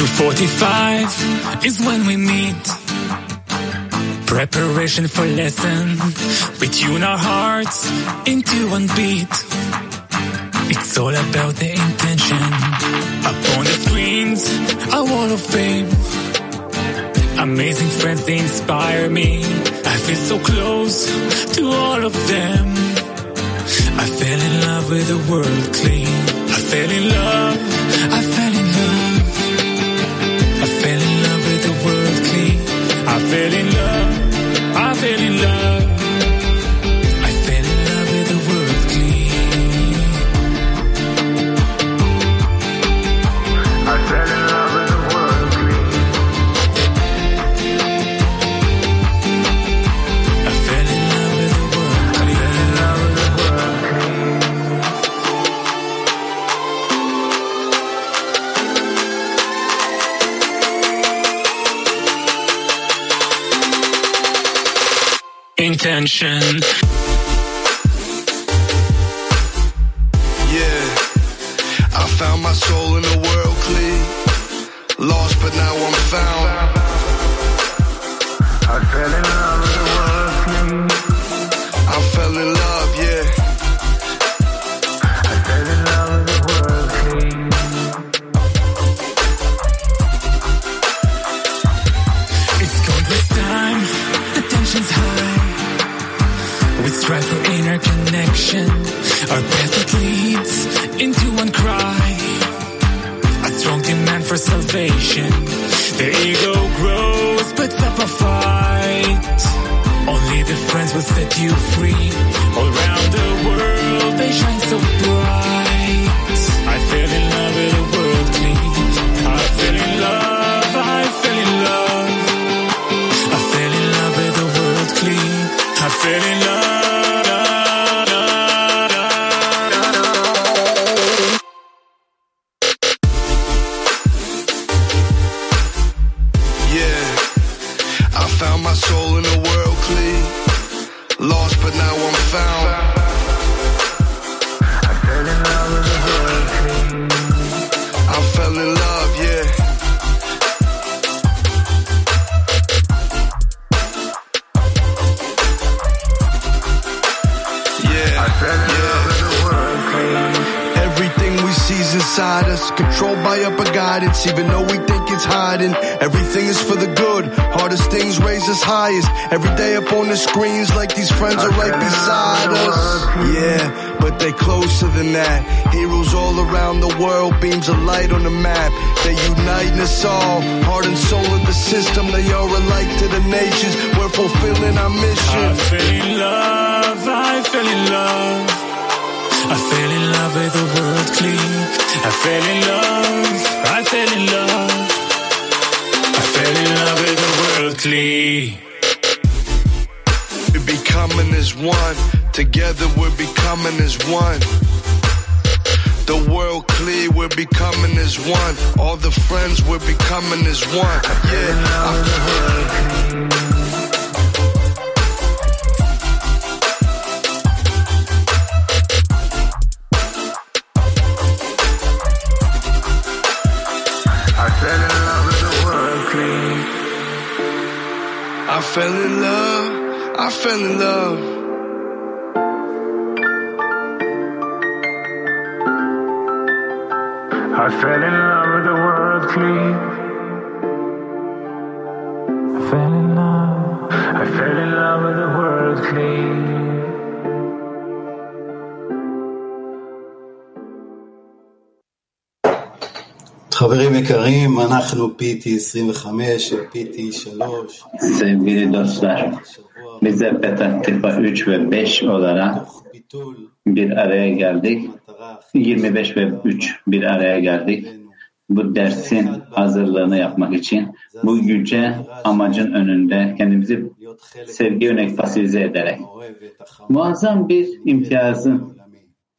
245 is when we meet. Preparation for lesson. We tune our hearts into one beat. It's all about the intention. Up on the screens, a wall of fame. Amazing friends, they inspire me. I feel so close to all of them. I fell in love with the world clean. I fell in love. I fell my soul in demand for salvation. The ego grows, but up a fight. Only the friends will set you free. All around the world, they shine so bright. Now I'm found. I fell in love with world clean. I fell in love, inside us, controlled by upper guidance, even though we think it's hiding. Everything is for the good, hardest things raise us highest. Every day up on the screens, like these friends are right beside us. Yeah, but they closer than that. Heroes all around the world, beams of light on the map. They unite us all, heart and soul of the system. They are a light to the nations. We're fulfilling our I mission. fell in love, I fell in love. I fell in love with the world clean. I fell in love, I fell in love. I fell in love with the world clean. We're becoming as one. Together we're becoming as one. The world clear, we're becoming as one. All the friends, we're becoming as one. Yeah, fell in love. I fell in love. I fell in love with the world clean. Sevgili dostlar, bize Petah Tifa 3 ve 5 olarak bir araya geldik. 25 ve 3 bir araya geldik. Bu dersin hazırlığını yapmak için bu yüce amacın önünde kendimizi sevgi örnek fasilize ederek muazzam bir imtiyazın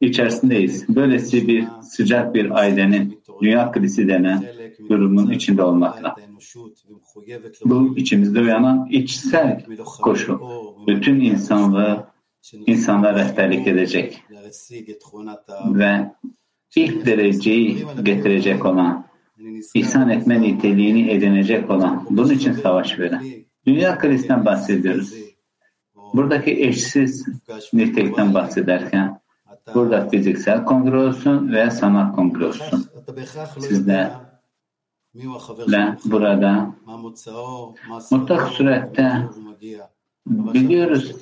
içerisindeyiz. Böylesi bir sıcak bir ailenin dünya krizi denen durumun içinde olmakla. Bu içimizde uyanan içsel koşu. Bütün insanlığı insanlara rehberlik edecek ve ilk dereceyi getirecek olan, ihsan etme niteliğini edinecek olan, bunun için savaş veren. Dünya krizden bahsediyoruz. Buradaki eşsiz nitelikten bahsederken, burada fiziksel kongre olsun veya sanat kongre olsun sizler ve burada mutlak surette biliyoruz.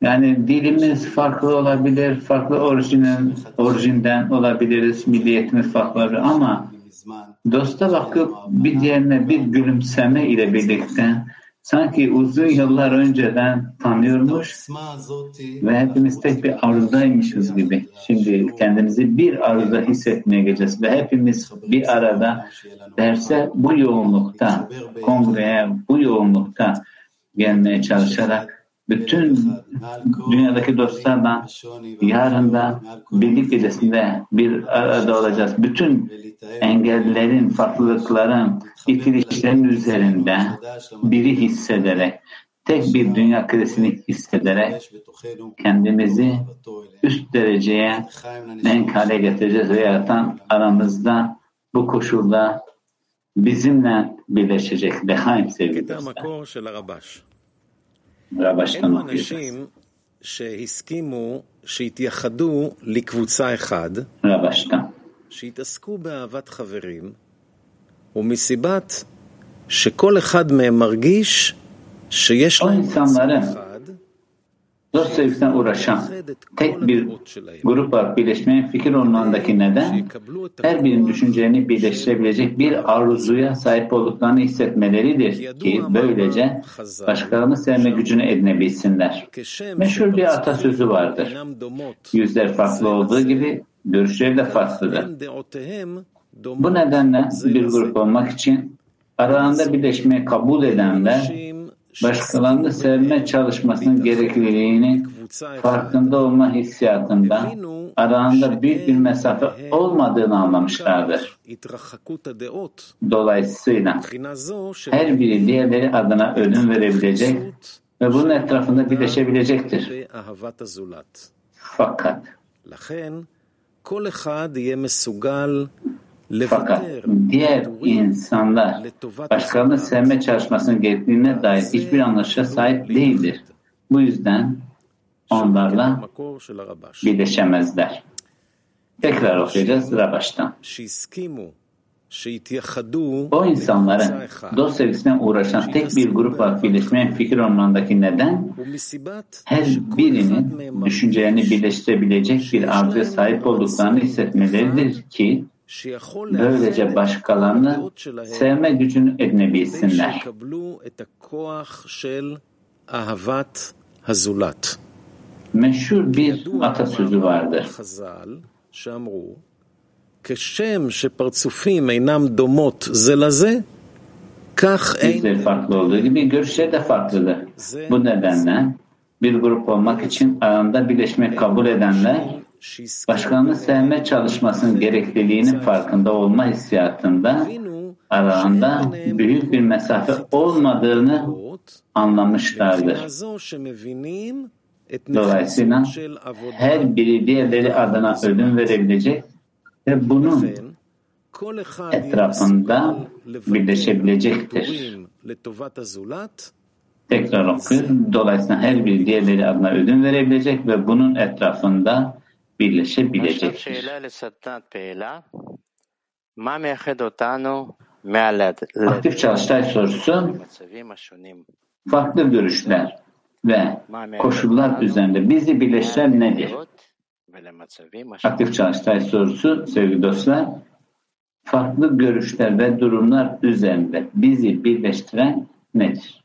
Yani dilimiz farklı olabilir, farklı orijinden, orijinden olabiliriz, milliyetimiz farklı ama dosta bakıp bir diğerine bir gülümseme ile birlikte sanki uzun yıllar önceden tanıyormuş ve hepimiz tek bir arızaymışız gibi. Şimdi kendimizi bir arıza hissetmeye geleceğiz ve hepimiz bir arada derse bu yoğunlukta, kongreye bu yoğunlukta gelmeye çalışarak bütün dünyadaki dostlar da yarın da birlik gecesinde bir arada olacağız. Bütün engellerin, farklılıkların, itilişlerin üzerinde biri hissederek, tek bir dünya kredisini hissederek kendimizi üst dereceye denk hale getireceğiz ve yaratan aramızda bu koşulda bizimle birleşecek. Lehaim sevgili dostlar. רבא אנשים שהסכימו, שהתייחדו לקבוצה אחד, שהתעסקו באהבת חברים, ומסיבת שכל אחד מהם מרגיש שיש להם... אוי, שם dost sevgisine uğraşan tek bir grupla birleşmeye fikir olmanındaki neden her birinin düşüncelerini birleştirebilecek bir arzuya sahip olduklarını hissetmeleridir ki böylece başkalarını sevme gücünü edinebilsinler. Meşhur bir atasözü vardır. Yüzler farklı olduğu gibi görüşleri de farklıdır. Bu nedenle bir grup olmak için aralarında birleşmeyi kabul edenler başkalarını sevme çalışmasının gerekliliğini farkında olma hissiyatında aralarında büyük bir mesafe olmadığını anlamışlardır. Dolayısıyla her biri diğerleri adına ödün verebilecek ve bunun etrafında birleşebilecektir. Fakat fakat diğer insanlar başkalarını sevme çalışmasının gerektiğine dair hiçbir anlayışa sahip değildir. Bu yüzden onlarla birleşemezler. Tekrar okuyacağız Rabaş'tan. O insanların dost sevgisine uğraşan tek bir grupla birleşmeyen fikir ormanındaki neden her birinin düşüncelerini birleştirebilecek bir arzuya sahip olduklarını hissetmeleridir ki böylece לאחד את כל başkalarını הדעות שלהם sevme gücünü כדי edinebilsinler. שיקבלו את הכוח של אהבת הזולת. Meşhur bir ידוע atasözü מאמר vardır. חז"ל שאמרו, כשם שפרצופים אינם דומות זה לזה, כך אין Yüzleri farklı olduğu gibi görüşleri de farklıdır. Bu nedenle bir grup olmak için aranda birleşmek kabul edenler שהסכימו başkalarını sevme çalışmasının gerekliliğinin farkında olma hissiyatında aralarında büyük bir mesafe olmadığını anlamışlardır. Dolayısıyla her biri diğerleri adına ödün verebilecek ve bunun etrafında birleşebilecektir. Tekrar okuyorum. Dolayısıyla her biri diğerleri adına ödün verebilecek ve bunun etrafında birleşebilecektir. שאלה לסדנת פעילה, מה מייחד אותנו מהמצבים Aktif çalıştay sorusu השונים? farklı görüşler ve מה מייחד koşullar üzerinde bizi birleştiren nedir? מהדעות ולמצבים Aktif השונים? çalıştay sorusu sevgili dostlar farklı görüşler ve durumlar üzerinde bizi birleştiren nedir?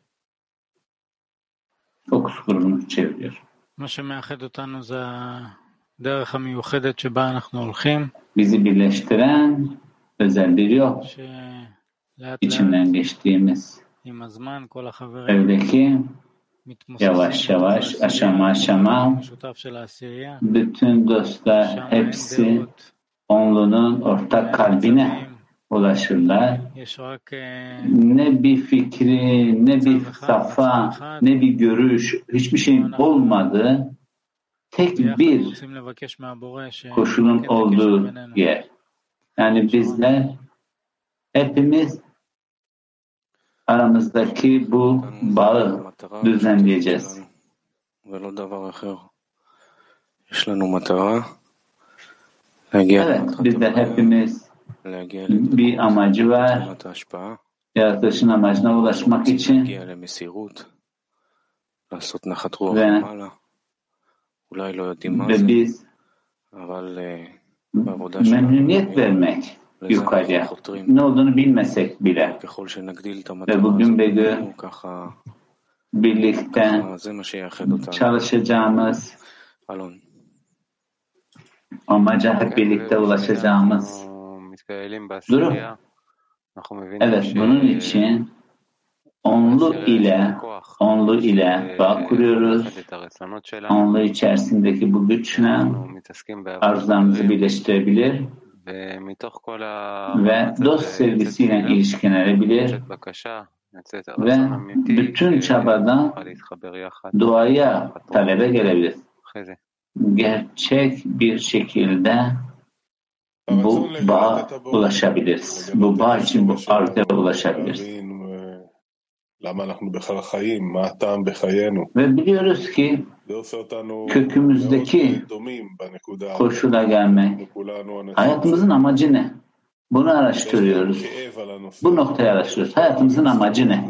Fokus grubunu çeviriyor. מה שמאחד אותנו זה bizi birleştiren özel bir yol. İçinden geçtiğimiz. Öyle ki yavaş yavaş, aşama aşama bütün dostlar hepsi onlunun ortak kalbine ulaşırlar. Ne bir fikri, ne bir safa, ne bir görüş, hiçbir şey olmadı tek bir koşulun olduğu yer. Yani bizler hepimiz aramızdaki bu bağı düzenleyeceğiz. Evet, bizde hepimiz bir amacı var. Yaratılışın amacına ulaşmak için ve ve biz memnuniyet vermek yukarıya ne olduğunu bilmesek bile ve bugün ve birlikte çalışacağımız amaca hep birlikte ulaşacağımız durum. Evet, bunun için onlu ile onlu ile bağ kuruyoruz. Onlu içerisindeki bu güçle arzularımızı birleştirebilir ve dost sevgisiyle ilişkilenebilir ve bütün çabadan duaya talebe gelebilir. Gerçek bir şekilde bu bağ ulaşabiliriz. Bu bağ için bu arzuya ulaşabiliriz. Ve biliyoruz ki kökümüzdeki koşula gelmek, hayatımızın amacı ne? Bunu araştırıyoruz. Bu noktayı araştırıyoruz. Hayatımızın amacı ne?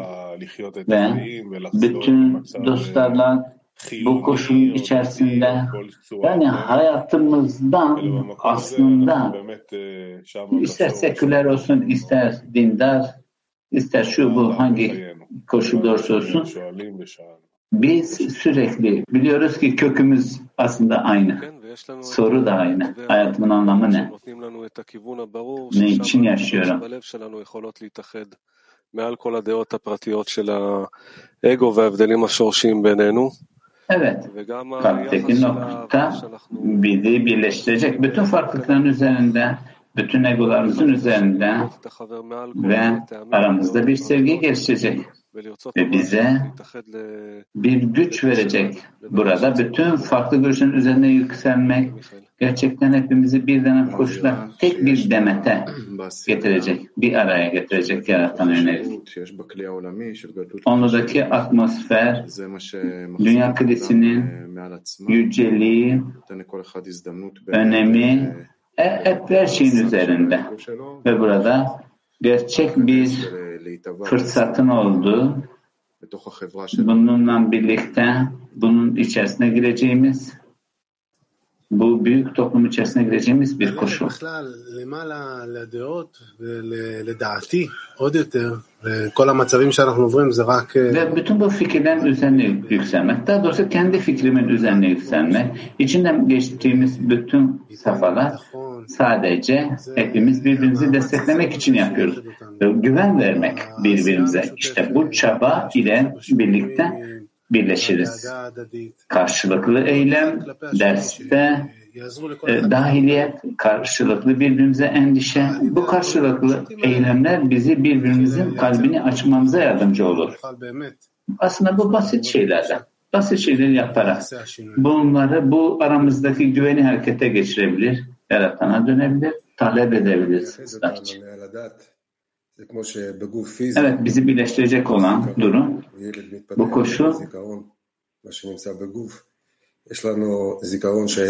Ve bütün dostlarla bu koşulun içerisinde yani hayatımızdan aslında ister seküler olsun, ister dindar, ister şu bu hangi בחיינו. koşul olursa olsun שואלים ושאלנו. biz sürekli biliyoruz ki kökümüz aslında aynı. כן, ויש לנו את Soru da aynı. הקווי Hayatımın anlamı ne? שנותנים לנו את הכיוון הברור, Ne ששם için הנקודות yaşıyorum? שבלב שלנו יכולות להתאחד מעל כל הדעות הפרטיות של האגו וההבדלים השורשיים בינינו, Evet, וגם היחס kalpteki של nokta האהבה שאנחנו bizi birleştirecek. Bütün farklılıkların üzerinde, bütün egolarımızın üzerinde ve aramızda bir sevgi gelişecek ve bize bir güç verecek. Burada bütün farklı görüşün üzerine yükselmek gerçekten hepimizi bir denen koşula tek bir demete getirecek, bir araya getirecek yaratan yönelik. Onlardaki atmosfer, dünya krizinin yüceliği, önemi hep her şeyin üzerinde. Ve burada gerçek bir fırsatın olduğu bununla birlikte bunun içerisine gireceğimiz bu büyük toplum içerisine gireceğimiz bir koşul. Ve bütün bu fikirlerin üzerine yükselmek, daha doğrusu kendi fikrimin üzerine yükselmek, içinden geçtiğimiz bütün safhalar sadece hepimiz birbirimizi desteklemek için yapıyoruz. Ve güven vermek birbirimize. İşte bu çaba ile birlikte birleşiriz. Karşılıklı eylem, derste, e, dahiliyet, karşılıklı birbirimize endişe. Bu karşılıklı eylemler bizi birbirimizin kalbini açmamıza yardımcı olur. Aslında bu basit şeylerden. Basit şeyleri yaparak bunları bu aramızdaki güveni harekete geçirebilir, yaratana dönebilir, talep edebiliriz ıslah için. Evet, bizi birleştirecek olan durum bu koşu.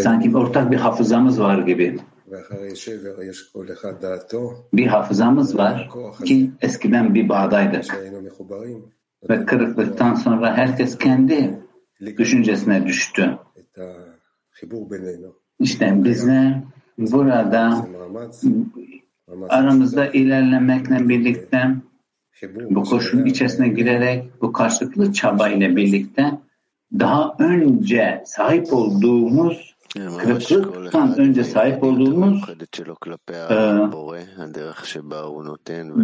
Sanki ortak bir hafızamız var gibi. Bir hafızamız var ki eskiden bir bağdaydı. Ve kırıklıktan sonra herkes kendi düşüncesine düştü. İşte bizler burada aramızda ilerlemekle birlikte bu koşulun içerisine girerek bu karşılıklı çaba ile birlikte daha önce sahip olduğumuz kırıklıktan önce sahip olduğumuz e,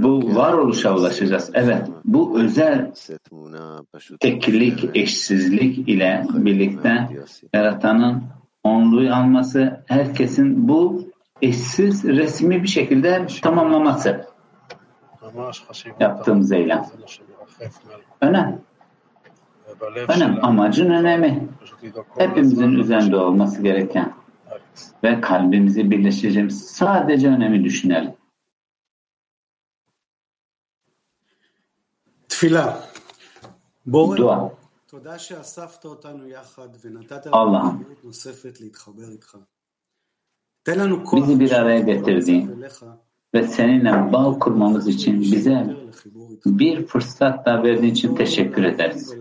bu varoluşa ulaşacağız. Evet, bu özel teklik, eşsizlik ile birlikte yaratanın onluğu alması, herkesin bu eşsiz resmi bir şekilde tamamlaması yaptığımız eylem. Önem. Önem, amacın önemi. Hepimizin üzerinde olması gereken ve kalbimizi birleşeceğimiz sadece önemi düşünelim. Tfila. Dua. Allah bizi bir araya getirdiğin ve seninle bağ kurmamız için bize bir fırsat da verdiğin için teşekkür ederiz.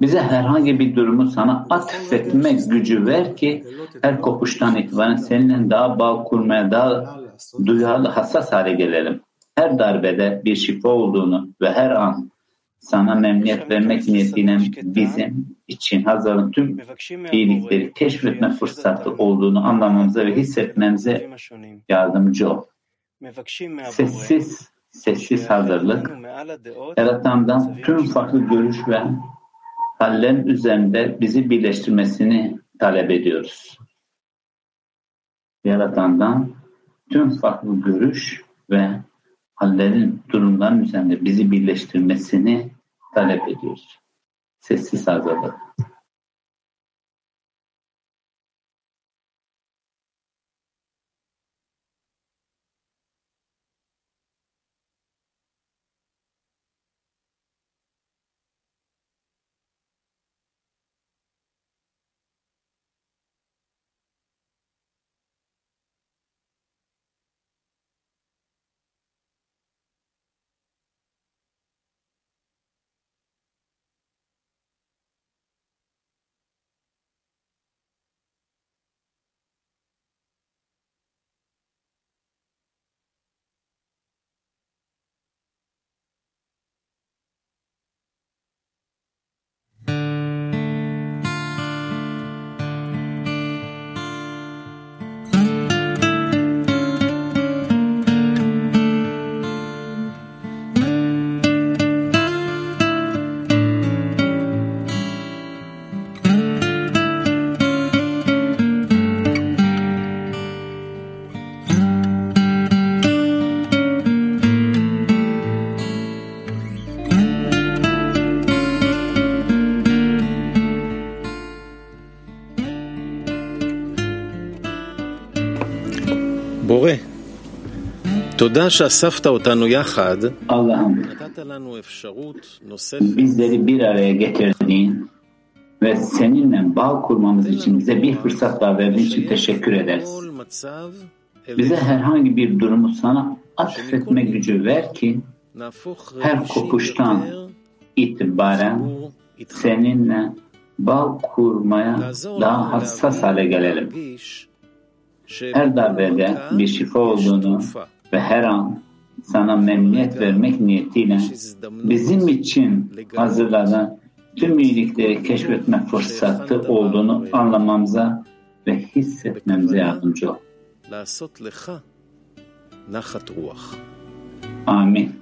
Bize herhangi bir durumu sana atfetme gücü ver ki her kopuştan itibaren seninle daha bağ kurmaya daha duyarlı hassas hale gelelim. Her darbede bir şifa olduğunu ve her an sana memnuniyet vermek niyetiyle bizim için hazırlanan tüm iyilikleri keşfetme fırsatı olduğunu anlamamıza ve hissetmemize yardımcı ol. Sessiz, sessiz hazırlık, yaratandan tüm farklı görüş ve hallerin üzerinde bizi birleştirmesini talep ediyoruz. Yaratandan tüm farklı görüş ve hallerin, durumların üzerinde bizi birleştirmesini talep ediyoruz. Sessiz hazırlık. Allah'ım bizleri bir araya getirdiğin ve seninle bağ kurmamız için bize bir fırsat daha verdiğin için teşekkür ederiz. Bize herhangi bir durumu sana atfetme gücü ver ki her kopuştan itibaren seninle bağ kurmaya daha hassas hale gelelim. Her darbede bir şifa olduğunu, ve her an sana memnuniyet vermek niyetiyle bizim için hazırlanan tüm iyilikleri keşfetme fırsatı olduğunu anlamamıza ve hissetmemize yardımcı ol. Amin.